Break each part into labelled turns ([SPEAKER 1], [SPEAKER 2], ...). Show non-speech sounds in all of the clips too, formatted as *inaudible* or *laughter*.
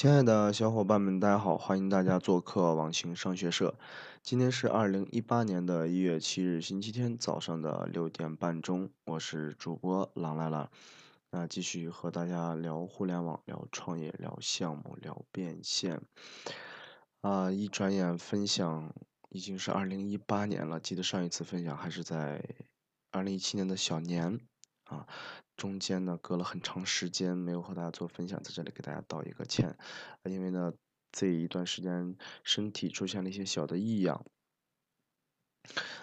[SPEAKER 1] 亲爱的小伙伴们，大家好，欢迎大家做客网行商学社。今天是二零一八年的一月七日，星期天早上的六点半钟，我是主播狼来了。那继续和大家聊互联网，聊创业，聊项目，聊变现。啊，一转眼分享已经是二零一八年了，记得上一次分享还是在二零一七年的小年啊。中间呢，隔了很长时间没有和大家做分享，在这里给大家道一个歉，因为呢，这一段时间身体出现了一些小的异样，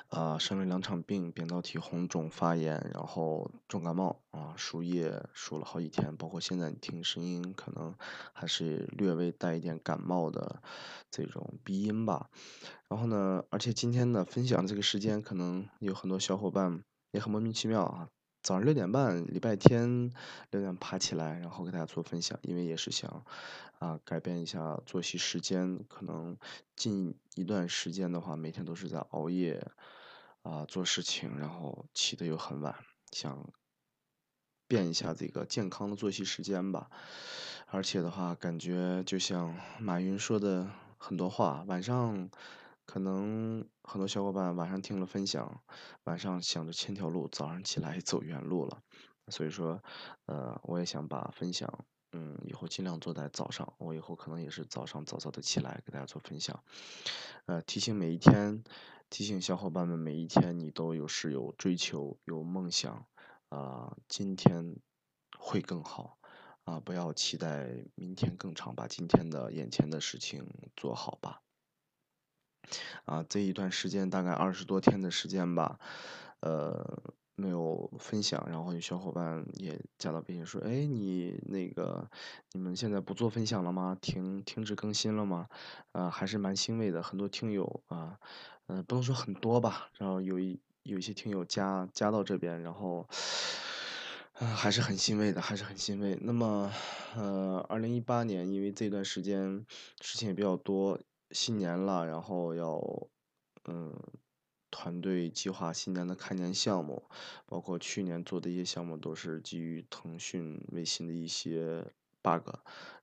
[SPEAKER 1] 啊，生了两场病，扁桃体红肿发炎，然后重感冒啊，输液输了好几天，包括现在你听声音，可能还是略微带一点感冒的这种鼻音吧。然后呢，而且今天呢，分享这个时间，可能有很多小伙伴也很莫名其妙啊。早上六点半，礼拜天六点爬起来，然后给大家做分享，因为也是想啊改变一下作息时间。可能近一段时间的话，每天都是在熬夜啊做事情，然后起的又很晚，想变一下这个健康的作息时间吧。而且的话，感觉就像马云说的很多话，晚上。可能很多小伙伴晚上听了分享，晚上想着千条路，早上起来 *laughs* 走原路了。所以说，呃，我也想把分享，嗯，以后尽量做在早上。我以后可能也是早上早早的起来给大家做分享。呃，提醒每一天，提醒小伙伴们，每一天你都有是有追求，有梦想，啊，今天会更好，啊，不要期待明天更长，把今天的眼前的事情做好吧。啊，这一段时间大概二十多天的时间吧，呃，没有分享，然后有小伙伴也加到微信说：“哎，你那个你们现在不做分享了吗？停停止更新了吗？”啊，还是蛮欣慰的，很多听友啊，嗯，不能说很多吧，然后有一有一些听友加加到这边，然后，啊，还是很欣慰的，还是很欣慰。那么，呃，二零一八年因为这段时间事情也比较多。新年了，然后要，嗯，团队计划新年的开年项目，包括去年做的一些项目，都是基于腾讯、微信的一些 bug，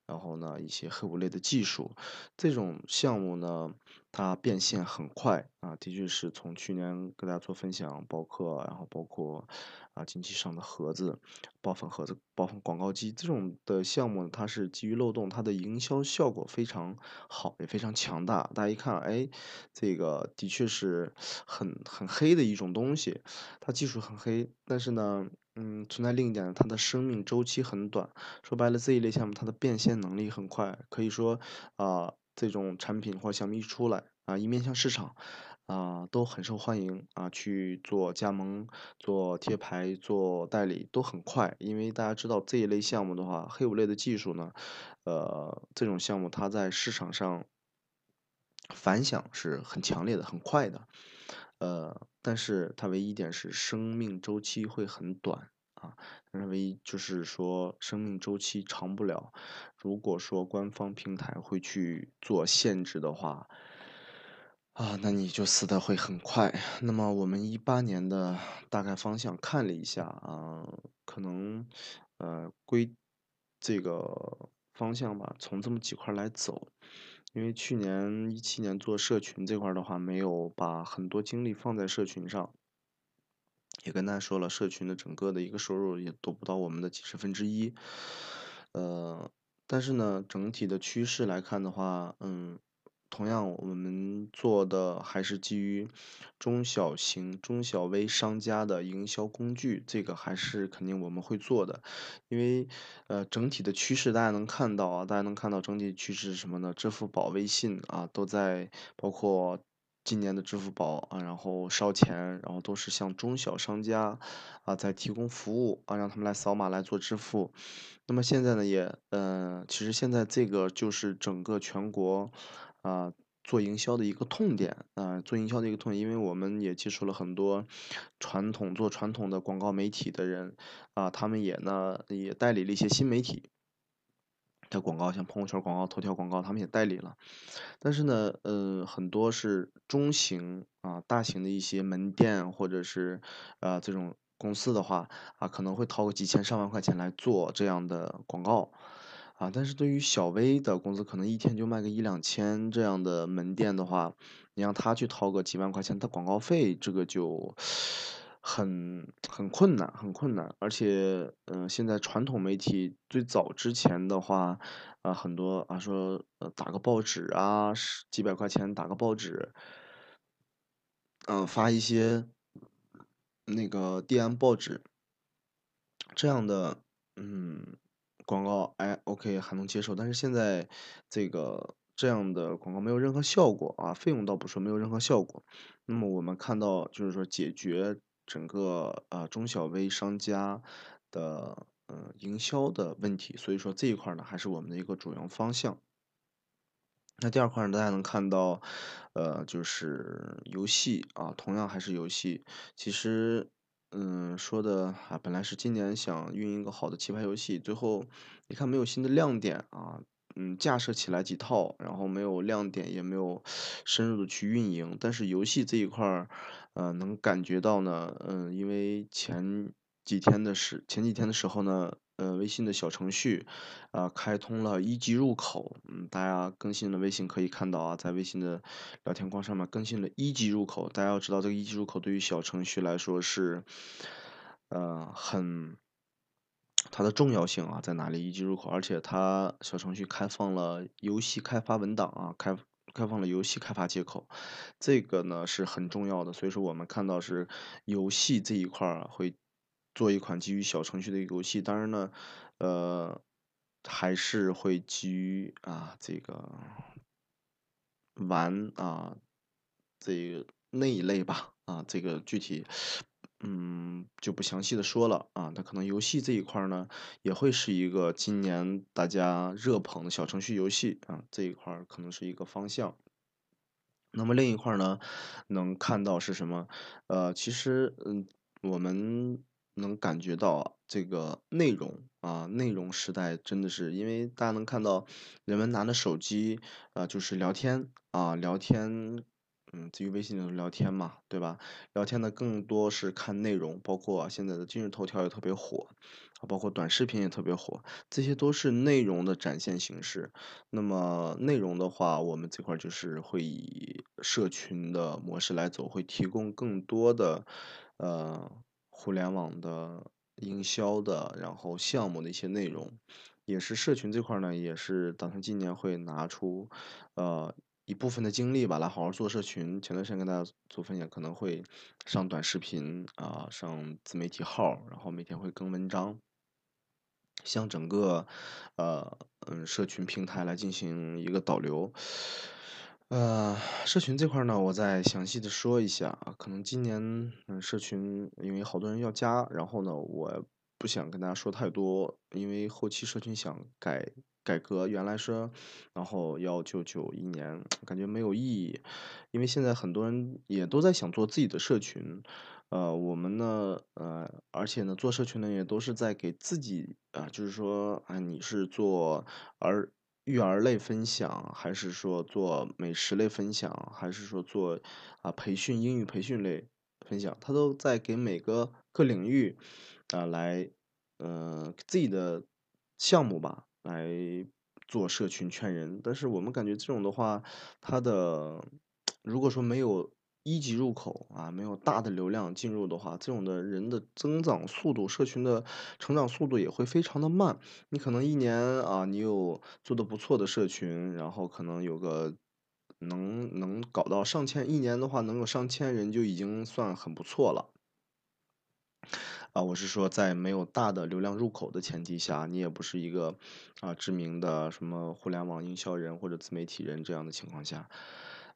[SPEAKER 1] 然后呢，一些黑五类的技术，这种项目呢，它变现很快啊，的确是从去年跟大家做分享，包括然后包括。啊，经济上的盒子、爆粉盒子、爆粉广告机这种的项目，它是基于漏洞，它的营销效果非常好，也非常强大。大家一看，哎，这个的确是很很黑的一种东西，它技术很黑，但是呢，嗯，存在另一点，它的生命周期很短。说白了，这一类项目它的变现能力很快，可以说啊，这种产品或项目一出来啊，一面向市场。啊，都很受欢迎啊！去做加盟、做贴牌、做代理都很快，因为大家知道这一类项目的话，黑五类的技术呢，呃，这种项目它在市场上反响是很强烈的、很快的，呃，但是它唯一一点是生命周期会很短啊，但是唯一就是说生命周期长不了。如果说官方平台会去做限制的话。啊，那你就死的会很快。那么我们一八年的大概方向看了一下啊，可能呃归这个方向吧，从这么几块来走。因为去年一七年做社群这块的话，没有把很多精力放在社群上，也跟大家说了，社群的整个的一个收入也都不到我们的几十分之一。呃，但是呢，整体的趋势来看的话，嗯。同样，我们做的还是基于中小型、中小微商家的营销工具，这个还是肯定我们会做的。因为，呃，整体的趋势大家能看到啊，大家能看到整体趋势是什么呢？支付宝、微信啊，都在包括今年的支付宝啊，然后烧钱，然后都是向中小商家啊在提供服务啊，让他们来扫码来做支付。那么现在呢，也，呃，其实现在这个就是整个全国。啊，做营销的一个痛点啊，做营销的一个痛点，因为我们也接触了很多传统做传统的广告媒体的人啊，他们也呢也代理了一些新媒体的广告，像朋友圈广告、头条广告，他们也代理了。但是呢，呃，很多是中型啊、大型的一些门店或者是啊这种公司的话啊，可能会掏个几千上万块钱来做这样的广告。啊，但是对于小微的公司，可能一天就卖个一两千这样的门店的话，你让他去掏个几万块钱的广告费，这个就很很困难，很困难。而且，嗯，现在传统媒体最早之前的话，啊，很多啊说，呃，打个报纸啊，几百块钱打个报纸，嗯，发一些那个递安报纸这样的，嗯。广告，，OK 还能接受，但是现在这个这样的广告没有任何效果啊，费用倒不说没有任何效果。那么我们看到就是说解决整个呃中小微商家的呃营销的问题，所以说这一块呢还是我们的一个主要方向。那第二块呢，大家能看到，呃，就是游戏啊，同样还是游戏，其实。嗯，说的啊，本来是今年想运营一个好的棋牌游戏，最后一看没有新的亮点啊，嗯，架设起来几套，然后没有亮点，也没有深入的去运营。但是游戏这一块儿，呃，能感觉到呢，嗯，因为前几天的时，前几天的时候呢。呃，微信的小程序，啊，开通了一级入口，嗯，大家更新了微信可以看到啊，在微信的聊天框上面更新了一级入口。大家要知道，这个一级入口对于小程序来说是，呃，很它的重要性啊，在哪里？一级入口，而且它小程序开放了游戏开发文档啊，开开放了游戏开发接口，这个呢是很重要的。所以说，我们看到是游戏这一块儿会。做一款基于小程序的游戏，当然呢，呃，还是会基于啊这个玩啊这那一类吧啊这个具体嗯就不详细的说了啊，它可能游戏这一块呢也会是一个今年大家热捧的小程序游戏啊这一块可能是一个方向。那么另一块呢，能看到是什么？呃，其实嗯我们。能感觉到这个内容啊，内容时代真的是，因为大家能看到，人们拿着手机啊，就是聊天啊，聊天，嗯，至于微信里聊天嘛，对吧？聊天的更多是看内容，包括现在的今日头条也特别火，啊，包括短视频也特别火，这些都是内容的展现形式。那么内容的话，我们这块就是会以社群的模式来走，会提供更多的，呃。互联网的营销的，然后项目的一些内容，也是社群这块呢，也是打算今年会拿出，呃一部分的精力吧，来好好做社群。前段时间跟大家做分享，可能会上短视频啊，上自媒体号，然后每天会更文章，向整个呃嗯社群平台来进行一个导流。呃，社群这块呢，我再详细的说一下啊。可能今年，嗯，社群因为好多人要加，然后呢，我不想跟大家说太多，因为后期社群想改改革，原来说，然后幺九九一年，感觉没有意义，因为现在很多人也都在想做自己的社群，呃，我们呢，呃，而且呢，做社群呢也都是在给自己啊，就是说，啊，你是做而。育儿类分享，还是说做美食类分享，还是说做啊培训英语培训类分享，他都在给每个各领域啊来，嗯自己的项目吧来做社群圈人。但是我们感觉这种的话，它的如果说没有。一级入口啊，没有大的流量进入的话，这种的人的增长速度，社群的成长速度也会非常的慢。你可能一年啊，你有做的不错的社群，然后可能有个能能搞到上千，一年的话能有上千人就已经算很不错了。啊，我是说在没有大的流量入口的前提下，你也不是一个啊知名的什么互联网营销人或者自媒体人这样的情况下，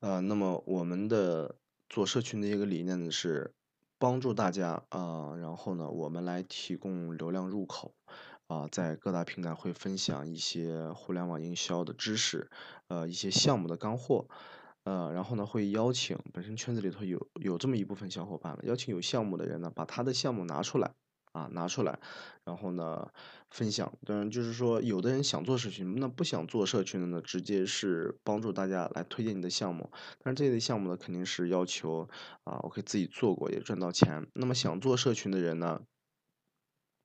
[SPEAKER 1] 呃，那么我们的。做社群的一个理念呢是帮助大家啊，然后呢，我们来提供流量入口啊，在各大平台会分享一些互联网营销的知识，呃，一些项目的干货，呃，然后呢，会邀请本身圈子里头有有这么一部分小伙伴了，邀请有项目的人呢，把他的项目拿出来。啊，拿出来，然后呢，分享。当然，就是说，有的人想做社群，那不想做社群的呢，直接是帮助大家来推荐你的项目。但是这类项目呢，肯定是要求啊，我可以自己做过也赚到钱。那么想做社群的人呢，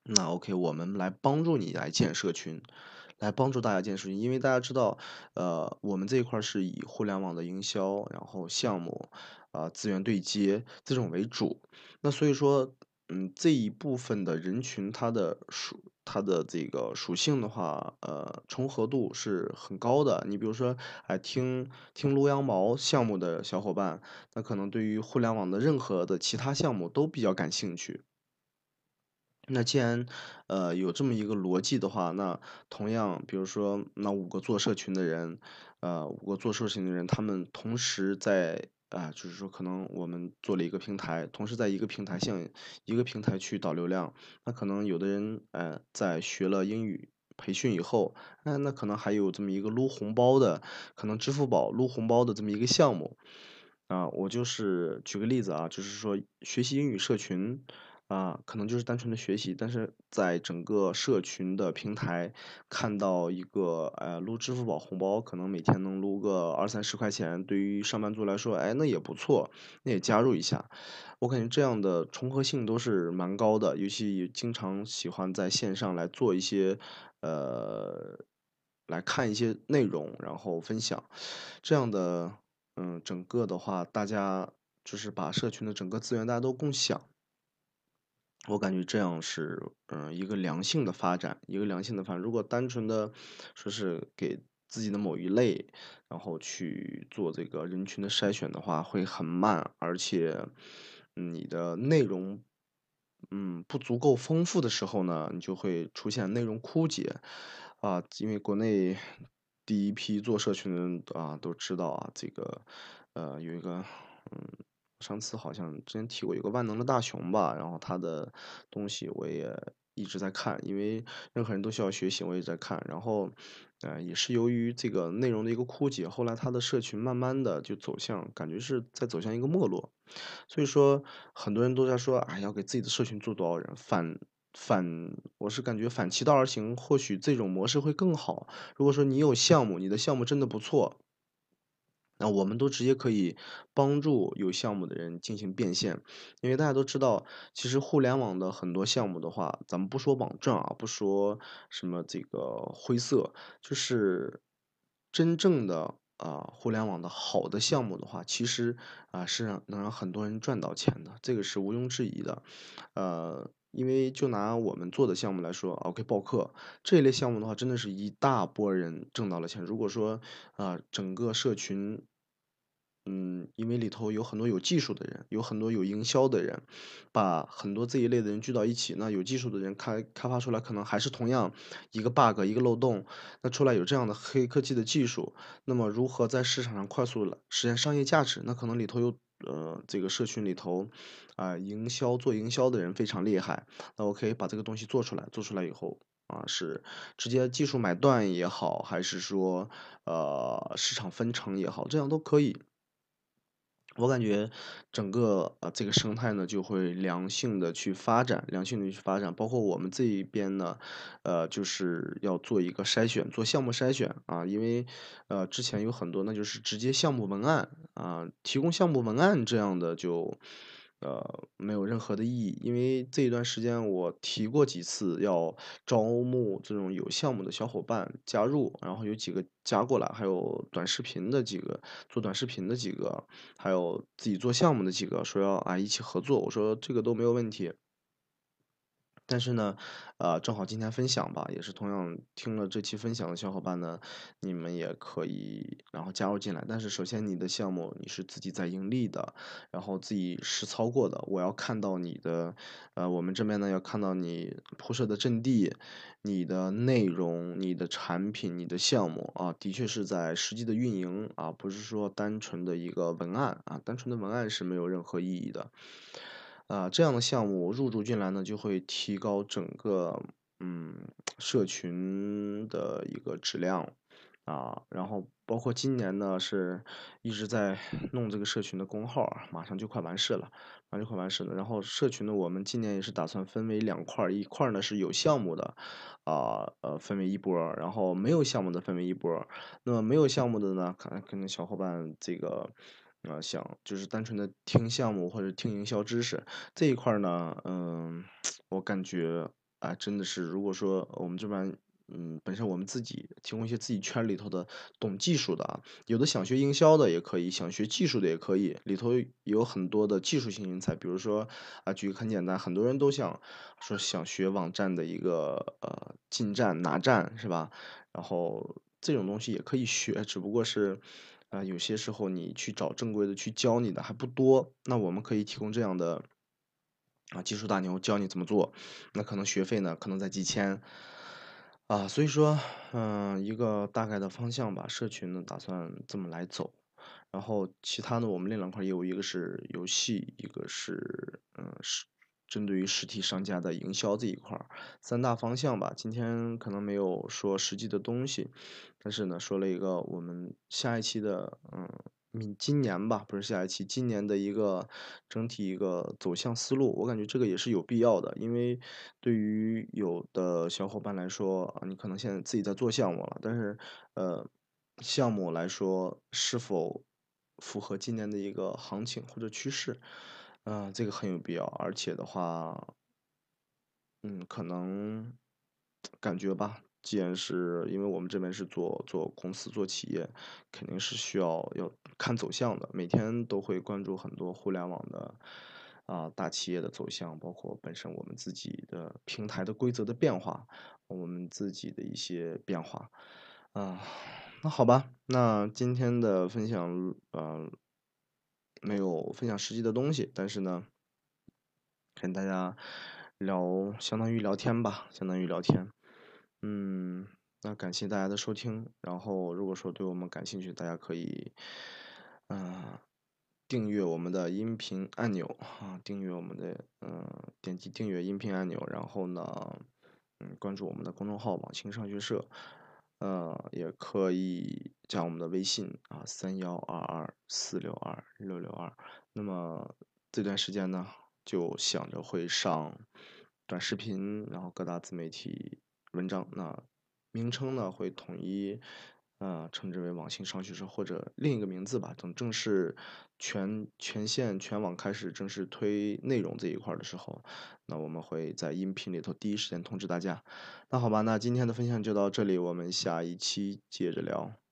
[SPEAKER 1] 那 OK，我们来帮助你来建社群，来帮助大家建事情，因为大家知道，呃，我们这一块是以互联网的营销，然后项目，啊，资源对接这种为主。那所以说，嗯，这一部分的人群，它的属它的这个属性的话，呃，重合度是很高的。你比如说，哎，听听撸羊毛项目的小伙伴，那可能对于互联网的任何的其他项目都比较感兴趣。那既然，呃，有这么一个逻辑的话，那同样，比如说那五个做社群的人，呃，五个做社群的人，他们同时在啊，就是说可能我们做了一个平台，同时在一个平台向一个平台去导流量，那可能有的人，呃，在学了英语培训以后，那那可能还有这么一个撸红包的，可能支付宝撸红包的这么一个项目。啊，我就是举个例子啊，就是说学习英语社群。啊，可能就是单纯的学习，但是在整个社群的平台看到一个，呃，撸支付宝红包，可能每天能撸个二三十块钱，对于上班族来说，哎，那也不错，那也加入一下。我感觉这样的重合性都是蛮高的，尤其经常喜欢在线上来做一些，呃，来看一些内容，然后分享，这样的，嗯，整个的话，大家就是把社群的整个资源大家都共享。我感觉这样是，嗯，一个良性的发展，一个良性的发展。如果单纯的说是给自己的某一类，然后去做这个人群的筛选的话，会很慢，而且你的内容，嗯，不足够丰富的时候呢，你就会出现内容枯竭，啊，因为国内第一批做社群的人啊都知道啊，这个，呃，有一个，嗯。上次好像之前提过有个万能的大熊吧，然后他的东西我也一直在看，因为任何人都需要学习，我也在看。然后，呃，也是由于这个内容的一个枯竭，后来他的社群慢慢的就走向，感觉是在走向一个没落。所以说，很多人都在说，哎，要给自己的社群做多少人？反反，我是感觉反其道而行，或许这种模式会更好。如果说你有项目，你的项目真的不错。那我们都直接可以帮助有项目的人进行变现，因为大家都知道，其实互联网的很多项目的话，咱们不说网赚啊，不说什么这个灰色，就是真正的啊互联网的好的项目的话，其实啊是让能让很多人赚到钱的，这个是毋庸置疑的，呃。因为就拿我们做的项目来说，OK 报课这一类项目的话，真的是一大波人挣到了钱。如果说啊，整个社群，嗯，因为里头有很多有技术的人，有很多有营销的人，把很多这一类的人聚到一起，那有技术的人开开发出来，可能还是同样一个 bug 一个漏洞，那出来有这样的黑科技的技术，那么如何在市场上快速实现商业价值？那可能里头有。呃，这个社群里头，啊，营销做营销的人非常厉害，那我可以把这个东西做出来，做出来以后，啊，是直接技术买断也好，还是说，呃，市场分成也好，这样都可以。我感觉整个呃这个生态呢就会良性的去发展，良性的去发展。包括我们这一边呢，呃，就是要做一个筛选，做项目筛选啊。因为呃之前有很多那就是直接项目文案啊，提供项目文案这样的就。呃，没有任何的意义，因为这一段时间我提过几次要招募这种有项目的小伙伴加入，然后有几个加过来，还有短视频的几个做短视频的几个，还有自己做项目的几个说要啊一起合作，我说这个都没有问题。但是呢，呃，正好今天分享吧，也是同样听了这期分享的小伙伴呢，你们也可以然后加入进来。但是首先你的项目你是自己在盈利的，然后自己实操过的，我要看到你的，呃，我们这边呢要看到你铺设的阵地、你的内容、你的产品、你的项目啊，的确是在实际的运营啊，不是说单纯的一个文案啊，单纯的文案是没有任何意义的。啊，这样的项目入驻进来呢，就会提高整个嗯社群的一个质量啊。然后包括今年呢，是一直在弄这个社群的公号啊，马上就快完事了，马上就快完事了。然后社群呢，我们今年也是打算分为两块，一块呢是有项目的啊，呃，分为一波，然后没有项目的分为一波。那么没有项目的呢，可能可能小伙伴这个。啊，想就是单纯的听项目或者听营销知识这一块呢，嗯，我感觉啊，真的是如果说我们这边嗯，本身我们自己提供一些自己圈里头的懂技术的啊，有的想学营销的也可以，想学技术的也可以，里头有很多的技术型人才。比如说啊，举个很简单，很多人都想说想学网站的一个呃进站拿站是吧？然后这种东西也可以学，只不过是啊有些时候你去找正规的去教你的还不多，那我们可以提供这样的啊技术大牛教你怎么做，那可能学费呢可能在几千。啊，所以说，嗯，一个大概的方向吧。社群呢，打算这么来走，然后其他的我们另两块业务，一个是游戏，一个是嗯，是针对于实体商家的营销这一块儿，三大方向吧。今天可能没有说实际的东西，但是呢，说了一个我们下一期的嗯。你今年吧，不是下一期，今年的一个整体一个走向思路，我感觉这个也是有必要的，因为对于有的小伙伴来说啊，你可能现在自己在做项目了，但是呃，项目来说是否符合今年的一个行情或者趋势，嗯，这个很有必要，而且的话，嗯，可能感觉吧。既然是因为我们这边是做做公司做企业，肯定是需要要看走向的，每天都会关注很多互联网的啊大企业的走向，包括本身我们自己的平台的规则的变化，我们自己的一些变化啊。那好吧，那今天的分享呃没有分享实际的东西，但是呢，跟大家聊相当于聊天吧，相当于聊天。嗯，那感谢大家的收听。然后，如果说对我们感兴趣，大家可以，嗯，订阅我们的音频按钮啊，订阅我们的，嗯，点击订阅音频按钮。然后呢，嗯，关注我们的公众号“网青上学社”，呃，也可以加我们的微信啊，三幺二二四六二六六二。那么这段时间呢，就想着会上短视频，然后各大自媒体。文章那名称呢会统一，呃，称之为网信商学社或者另一个名字吧。等正式全全线全网开始正式推内容这一块的时候，那我们会在音频里头第一时间通知大家。那好吧，那今天的分享就到这里，我们下一期接着聊。